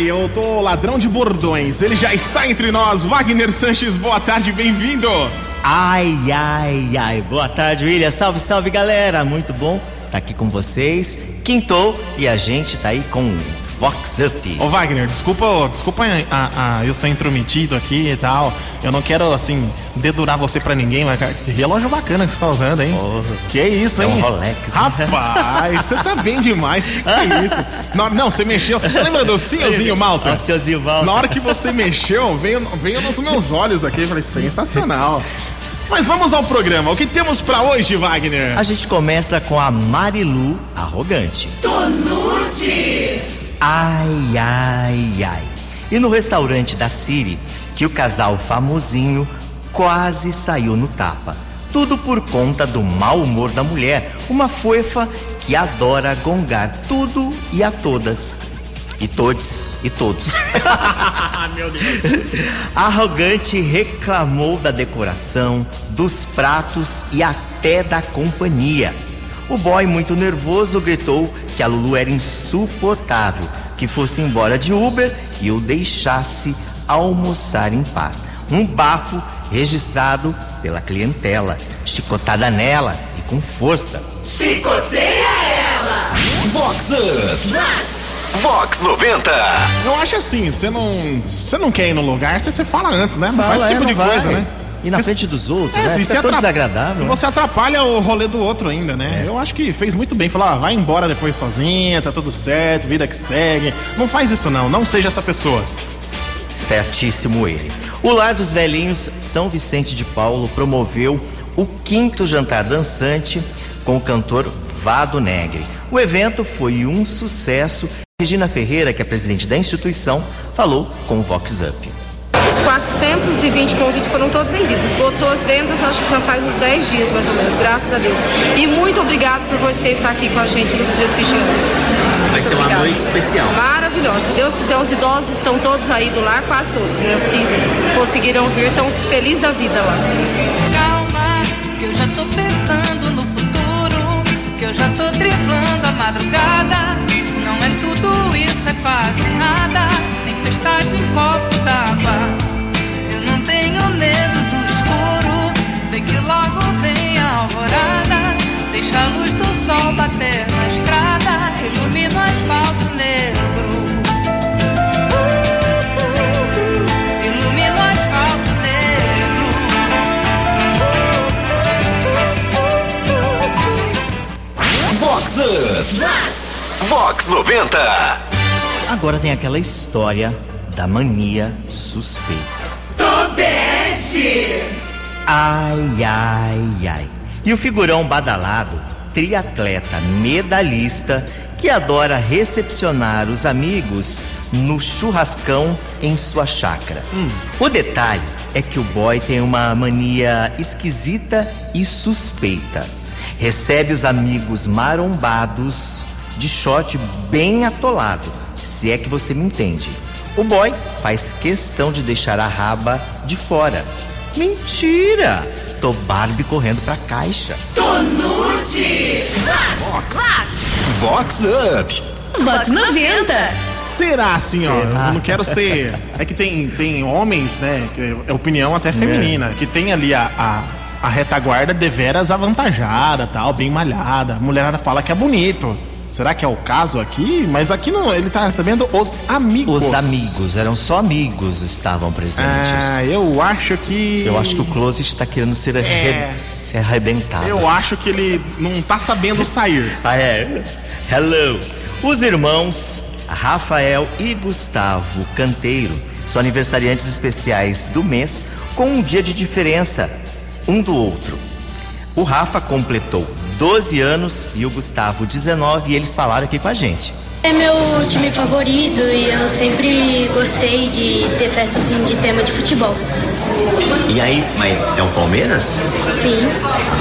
ai, eu tô ladrão de bordões. Ele já está entre nós. Wagner Sanches, boa tarde, bem-vindo. Ai, ai, ai. Boa tarde, William. Salve, salve, galera. Muito bom estar aqui com vocês. Quintou e a gente tá aí com Vox Up. Ô Wagner, desculpa, desculpa a, a, eu ser intrometido aqui e tal. Eu não quero, assim, dedurar você pra ninguém, mas cara, que relógio bacana que você tá usando, hein? Oh, que é isso, hein? É um Rolex. Né? Rapaz, você tá bem demais. Que, que é isso? Não, não, você mexeu. Você lembra do Senhorzinho Malta? Senhorzinho Malta. Na hora que você mexeu, veio, veio nos meus olhos aqui. Eu falei, sensacional. Mas vamos ao programa. O que temos para hoje, Wagner? A gente começa com a Marilu Arrogante. Tonute! Ai, ai, ai. E no restaurante da Siri, que o casal famosinho quase saiu no tapa. Tudo por conta do mau humor da mulher, uma fofa que adora gongar tudo e a todas. E todos, e todos. Meu Deus. Arrogante reclamou da decoração, dos pratos e até da companhia. O boy, muito nervoso, gritou que a Lulu era insuportável, que fosse embora de Uber e o deixasse almoçar em paz. Um bafo registrado pela clientela. Chicotada nela e com força. Chicoteia ela! Vox Up! Vox 90! Eu acho assim, você não, você não quer ir no lugar, você, fala antes, né? Fala, faz esse tipo é, de vai. coisa, né? E na frente dos outros, É, né? se Fica você tão atrap- desagradável. né? Você atrapalha o rolê do outro ainda, né? Eu acho que fez muito bem. Falar, ah, vai embora depois sozinha, tá tudo certo, vida que segue. Não faz isso não, não seja essa pessoa. Certíssimo ele. O Lar dos Velhinhos São Vicente de Paulo promoveu o quinto jantar dançante com o cantor Vado Negre. O evento foi um sucesso. Regina Ferreira, que é presidente da instituição, falou com o Vox Up. Os 420 convites foram todos vendidos. Esgotou as vendas, acho que já faz uns 10 dias mais ou menos, graças a Deus. E muito obrigado por você estar aqui com a gente nos prestigiando. Vai ser uma Obrigada. noite especial. Maravilhosa. Se Deus quiser, os idosos estão todos aí do lar, quase todos, né? Os que conseguiram vir estão felizes da vida lá. Calma, que eu já tô pensando no futuro. Que eu já tô driblando a madrugada. Não é tudo isso, é quase nada. Tempestade em copo d'água. Vox 90! Agora tem aquela história da mania suspeita. Tobeste! Ai, ai, ai. E o figurão badalado, triatleta, medalhista, que adora recepcionar os amigos no churrascão em sua chácara. O detalhe é que o boy tem uma mania esquisita e suspeita. Recebe os amigos marombados de short bem atolado, se é que você me entende. O boy faz questão de deixar a raba de fora. Mentira! Tô Barbie correndo pra caixa. Tonute! Vox Up! Vox 90. Será assim, ó? Eu não quero ser. É que tem, tem homens, né? que É opinião até feminina, que tem ali a, a, a retaguarda deveras avantajada, tal, bem malhada. A mulherada fala que é bonito. Será que é o caso aqui? Mas aqui não, ele tá recebendo os amigos. Os amigos, eram só amigos estavam presentes. Ah, eu acho que. Eu acho que o Closet está querendo ser, arre... É. ser arrebentado. Eu acho que ele não tá sabendo sair. Ah, é? Hello! Os irmãos Rafael e Gustavo Canteiro são aniversariantes especiais do mês com um dia de diferença um do outro. O Rafa completou 12 anos e o Gustavo 19 e eles falaram aqui com a gente. É meu time favorito e eu sempre gostei de ter festa assim de tema de futebol. E aí, mas é o Palmeiras? Sim.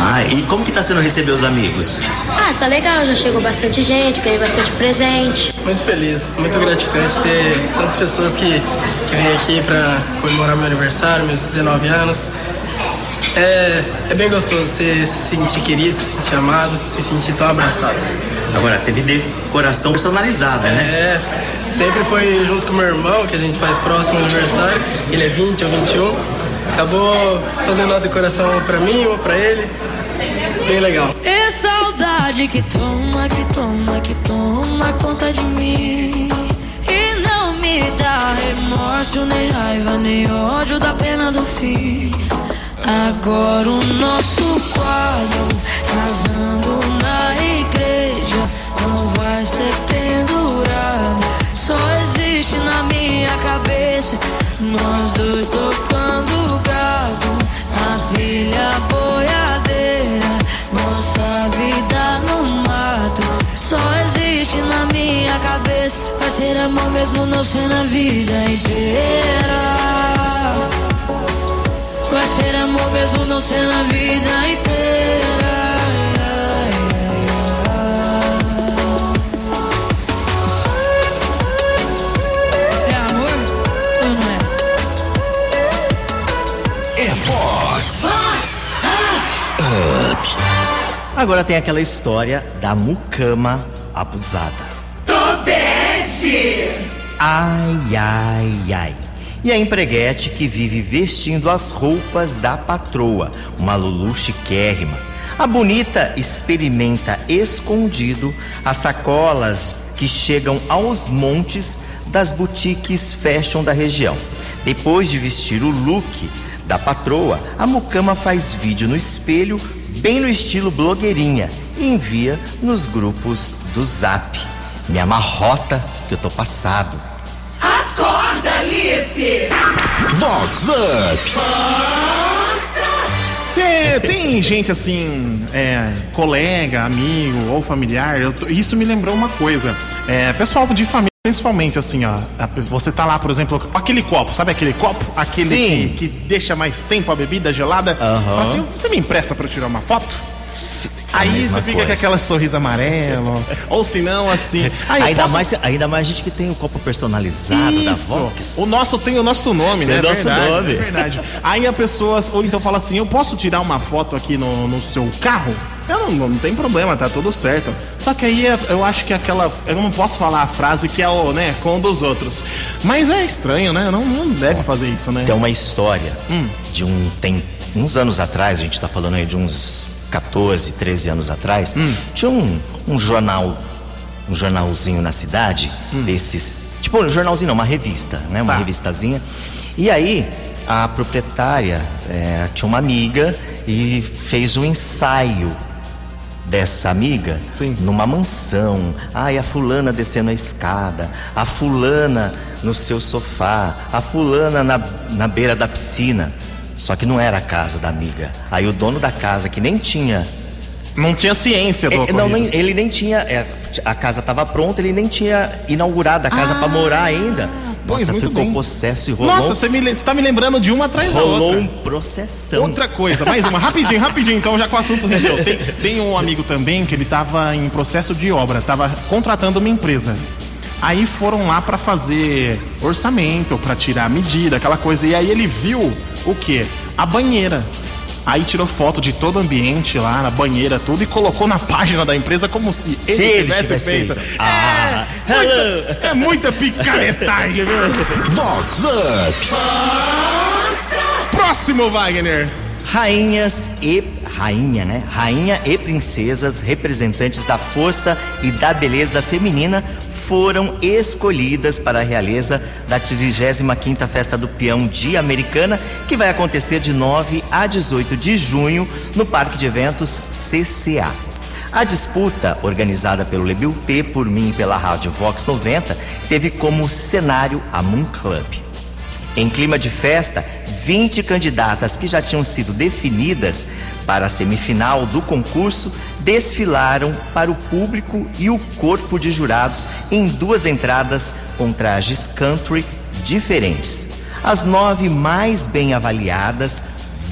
Ah, e como que tá sendo receber os amigos? Ah, tá legal, já chegou bastante gente, ganhei bastante presente. Muito feliz, muito gratificante ter tantas pessoas que, que vêm aqui para comemorar meu aniversário, meus 19 anos. É, é bem gostoso você se sentir querido, se sentir amado, se sentir tão abraçado. Agora, teve decoração personalizada, né? É, sempre foi junto com meu irmão, que a gente faz próximo aniversário. Ele é 20 ou 21. Acabou fazendo uma decoração pra mim ou pra ele. Bem legal. É saudade que toma, que toma, que toma conta de mim. E não me dá remorso, nem raiva, nem ódio da pena do fim. Agora o nosso quadro casando na igreja não vai ser pendurado. Só existe na minha cabeça nós dois tocando gado, a filha boiadeira, nossa vida no mato. Só existe na minha cabeça, vai ser amor mesmo não ser na vida inteira. Vai ser amor mesmo não ser na vida inteira. É amor ou não é? É Fox. Agora tem aquela história da mucama abusada. Tobeste. Ai, ai, ai. E a empreguete que vive vestindo as roupas da patroa, uma Lulu chiquérrima. A bonita experimenta escondido as sacolas que chegam aos montes das boutiques fashion da região. Depois de vestir o look da patroa, a mucama faz vídeo no espelho, bem no estilo blogueirinha, e envia nos grupos do Zap. Me amarrota que eu tô passado. Alice. Vox Up. Você tem gente assim, é, colega, amigo ou familiar? tô- isso me lembrou uma coisa. É, pessoal de família, principalmente assim, ó. Você tá lá, por exemplo, aquele copo, sabe aquele copo? Aquele Sim. que, que deixa mais tempo a bebida gelada. Aham. Fala assim, você me empresta pra eu tirar uma foto? a Aí você fica com aquela sorriso amarelo. ou se não, assim. Aí ainda, posso- mais, ainda mais a gente que tem o copo personalizado da Isso. Vox. O nosso tem o nosso nome, Tem né? nosso verdade, nome. É verdade. Aí a pessoa, ou então fala assim: eu posso tirar uma foto aqui no, no seu carro? Eu não, não tem problema, tá tudo certo. Só que aí é- eu acho que aquela. Eu não posso falar a frase que é o, né, com um dos outros. Mas é estranho, né? Não, não deve fazer isso, né? Tem uma história de um. Tem uns anos atrás, a gente tá falando aí de uns 14, 13 anos atrás, tinha um, um jornal, um jornalzinho na cidade, desses. Tipo, um jornalzinho não, uma revista, né? Uma Tá. revistazinha. E aí, a proprietária é, tinha uma amiga e fez um ensaio dessa amiga Sim. numa mansão. Ai, a fulana descendo a escada, a fulana no seu sofá, a fulana na, na beira da piscina. Só que não era a casa da amiga. Aí o dono da casa, que nem tinha. Não tinha ciência do É, não, nem- ele nem tinha. é, a casa estava pronta, ele nem tinha inaugurado a casa pra morar ainda. pois, Nossa, muito ficou bem. possesso e rolou, Nossa, você, me, le- você tá me lembrando de uma atrás da rolou outra. um processão. Outra coisa, mais uma, rapidinho, rapidinho, então já que o assunto rendeu. Tem, tem um amigo também que ele tava em processo de obra, tava contratando uma empresa. Aí foram lá pra fazer orçamento, pra tirar a medida, aquela coisa. E aí ele viu o quê? A banheira. Aí tirou foto de todo o ambiente lá, na banheira, tudo, e colocou na página da empresa como se ele, Se ele tivesse, tivesse feito. feito. Ah, é, muita, é muita picaretagem, viu? Vox Up. Próximo, Wagner. Rainhas e. Rainha, né? Rainha e princesas, representantes da força e da beleza feminina, foram escolhidas para a realeza da 35ª Festa do Peão Dia Americana, que vai acontecer de 9 a 18 de junho no Parque de Eventos CCA. A disputa, organizada pelo Lebil P, por mim e pela Rádio Vox 90, teve como cenário a Moon Club. Em clima de festa, 20 candidatas que já tinham sido definidas para a semifinal do concurso desfilaram para o público e o corpo de jurados em duas entradas com trajes country diferentes. As nove mais bem avaliadas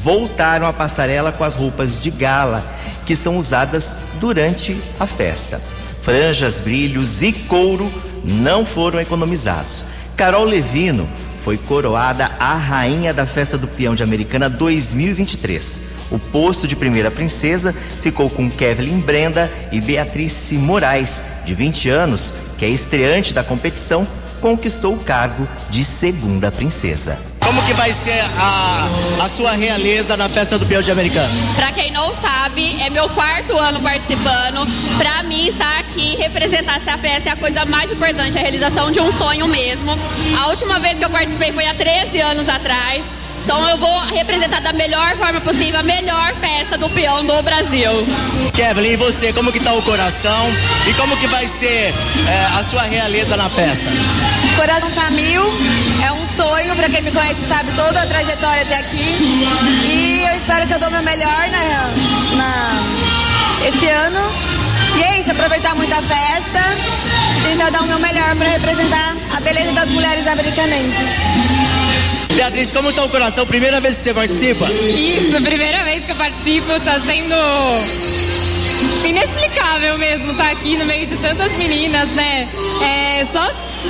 voltaram à passarela com as roupas de gala que são usadas durante a festa. Franjas, brilhos e couro não foram economizados. Carol Levino foi coroada a rainha da Festa do Peão de Americana 2023. O posto de primeira princesa ficou com Kevin Brenda e Beatriz Moraes, de 20 anos, que é estreante da competição, conquistou o cargo de segunda princesa. Como que vai ser a, a sua realeza na festa do peão de americano? Pra quem não sabe, é meu quarto ano participando. Pra mim, estar aqui e representar essa festa é a coisa mais importante, a realização de um sonho mesmo. A última vez que eu participei foi há 13 anos atrás. Então eu vou representar da melhor forma possível a melhor festa do peão do Brasil. Kevin, e você, como que tá o coração? E como que vai ser é, a sua realeza na festa? O coração tá mil, é um sonho, pra quem me conhece sabe toda a trajetória até aqui. E eu espero que eu dou meu melhor na, na, esse ano. E é isso, aproveitar muito a festa e tentar dar o meu melhor para representar a beleza das mulheres americanenses. Beatriz, como está o coração? Primeira vez que você participa? Isso, primeira vez que eu participo, tá sendo inexplicável mesmo estar tá aqui no meio de tantas meninas, né? É, só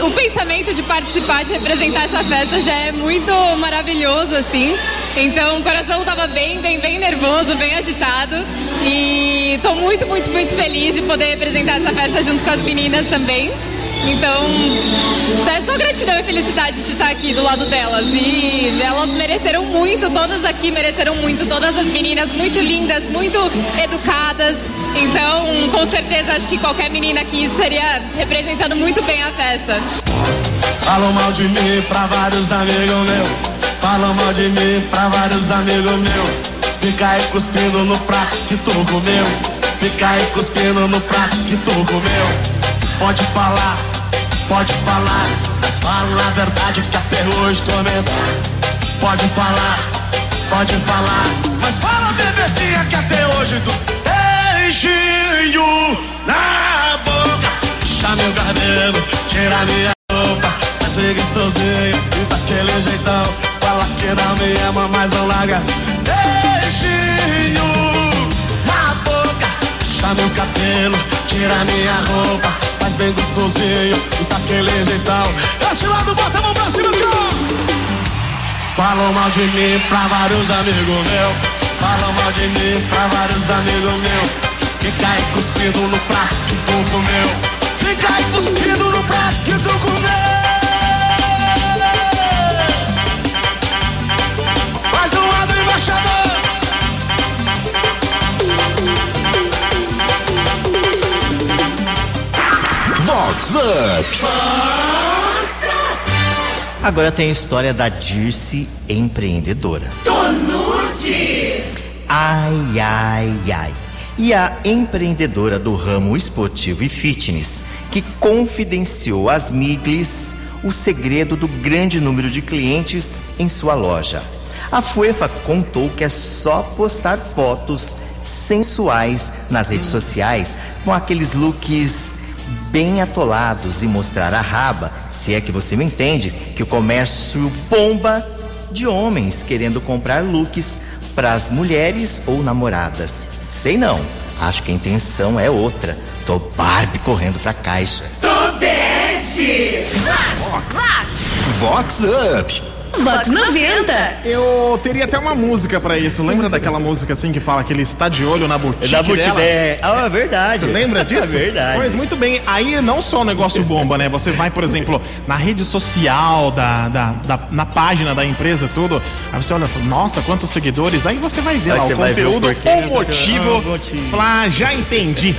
o pensamento de participar, de representar essa festa já é muito maravilhoso, assim. Então o coração estava bem, bem, bem nervoso, bem agitado. E estou muito, muito, muito feliz de poder representar essa festa junto com as meninas também. Então, é só gratidão e felicidade de estar aqui do lado delas. E elas mereceram muito, todas aqui mereceram muito, todas as meninas muito lindas, muito educadas. Então, com certeza, acho que qualquer menina aqui estaria representando muito bem a festa. Falam mal de mim pra vários amigos meus. Falam mal de mim pra vários amigos meus. Fica aí cuspindo no prato que tu comeu. Fica aí cuspindo no prato que tu comeu. Pode falar, pode falar, mas fala a verdade que até hoje tô medando. Pode falar, pode falar, mas fala bebezinha que até hoje tu beijinho na boca. Chama meu cabelo, tira minha roupa, faz gostosinho e daquele jeitão. Fala que não me ama, mas não larga. Beijinho na boca, chama meu cabelo, tira minha roupa bem gostosinho daquele jeitão. Esse lado, bota a mão pra cima, Falam mal de mim pra vários amigos meus. Falam mal de mim pra vários amigos meus. Fica aí cuspindo no prato que tu comeu. Fica aí cuspindo no prato que tu comeu. Fox Up. Agora tem a história da Dirce empreendedora. Tonute! Ai, ai, ai. E a empreendedora do ramo esportivo e fitness que confidenciou às Miglis o segredo do grande número de clientes em sua loja. A Fuefa contou que é só postar fotos sensuais nas redes sociais com aqueles looks bem atolados e mostrar a raba, se é que você me entende, que o comércio bomba de homens querendo comprar looks para as mulheres ou namoradas. Sei não, acho que a intenção é outra. Tô Barbie correndo pra caixa. Tobeste! Vox! Vox Up! Vox 90. Eu teria até uma música pra isso. Lembra daquela música assim que fala que ele está de olho na boutique Na boutique, dela? é. Ah, é verdade. Você lembra disso? É verdade. Pois muito bem. Aí não só o negócio bomba, né? Você vai, por exemplo, na rede social da, da, da- na página da empresa, tudo. Aí você olha e fala, nossa, quantos seguidores. Aí você vai ver Aí lá você o vai ver o conteúdo, porquê, o você- motivo. ah, o motivo. Falar, ah, já entendi.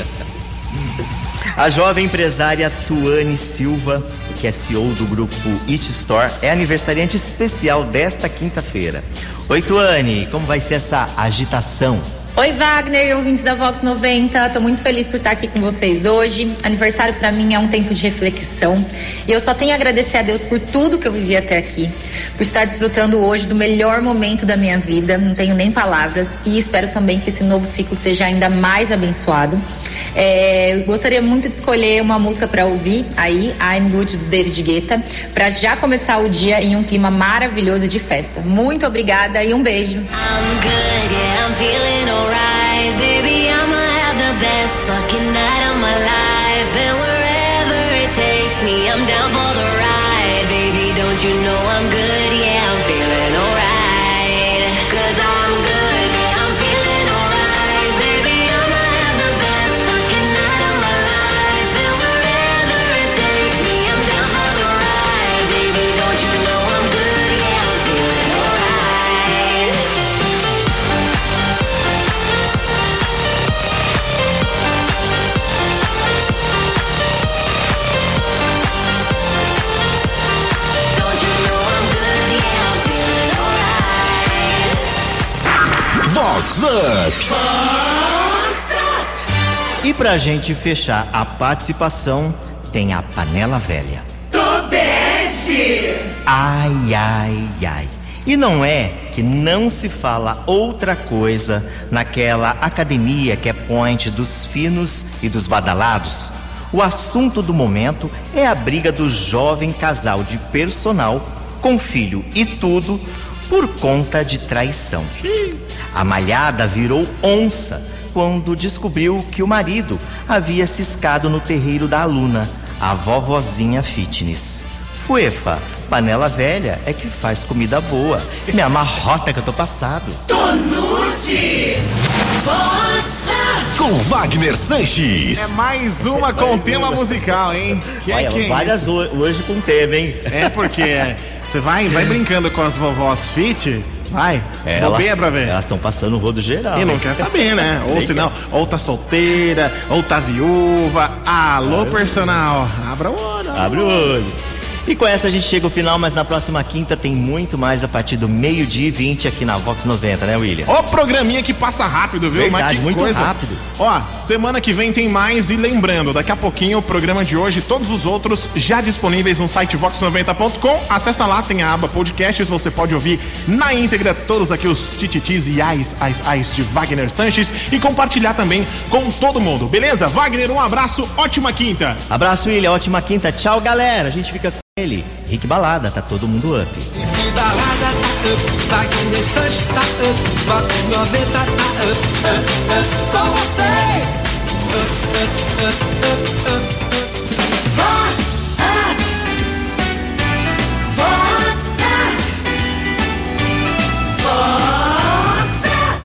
A jovem empresária Tuane Silva, que é CEO do grupo It Store, é aniversariante especial desta quinta-feira. Oi, Tuane, como vai ser essa agitação? Oi, Wagner ouvintes da Vox 90. Tô muito feliz por estar aqui com vocês hoje. Aniversário para mim é um tempo de reflexão. E eu só tenho a agradecer a Deus por tudo que eu vivi até aqui, por estar desfrutando hoje do melhor momento da minha vida. Não tenho nem palavras e espero também que esse novo ciclo seja ainda mais abençoado. É, gostaria muito de escolher uma música para ouvir aí, I'm Good do David Guetta, para já começar o dia em um clima maravilhoso de festa. Muito obrigada e um beijo. I'm down for the ride. Baby, don't you know I'm good, yeah, Vox Up. E pra gente fechar a participação, tem a panela velha. Tobeste. Ai, ai, ai. E não é que não se fala outra coisa naquela academia que é point dos finos e dos badalados. O assunto do momento é a briga do jovem casal de personal com filho e tudo por conta de traição. A malhada virou onça quando descobriu que o marido havia ciscado no terreiro da aluna, a vovozinha fitness. Fuefa, panela velha é que faz comida boa. Me amarrota que eu tô passado. Tonute. Com Wagner Sanches. É mais uma com tema musical, hein? Que Olha, que várias ho- hoje com tema, hein? É porque você vai, vai brincando com as vovós fit, vai. É, Bobeia pra ver. Elas estão passando o rodo geral. E não quer saber, né? Ou se não, ou tá solteira, ou tá viúva. Alô, personal. Abra o olho. Abre o olho. E com essa a gente chega ao final, mas na próxima quinta tem muito mais a partir do meio-dia e 20 aqui na Vox 90, né, William? Ó, programinha que passa rápido, viu? Verdade, muito coisa. rápido. Ó, semana que vem tem mais. E lembrando, daqui a pouquinho o programa de hoje, todos os outros já disponíveis no site vox90.com. Acessa lá, tem a aba podcasts. Você pode ouvir na íntegra todos aqui os tititis e ais, ais, ais de Wagner Sanches e compartilhar também com todo mundo, beleza? Wagner, um abraço, ótima quinta. Abraço, William. Ótima quinta. Tchau, galera. A gente fica ele. Rick Balada, tá todo mundo up. Se balada tá up, Wagner Sanches tá up, Vox 90 tá up, up, up, com vocês.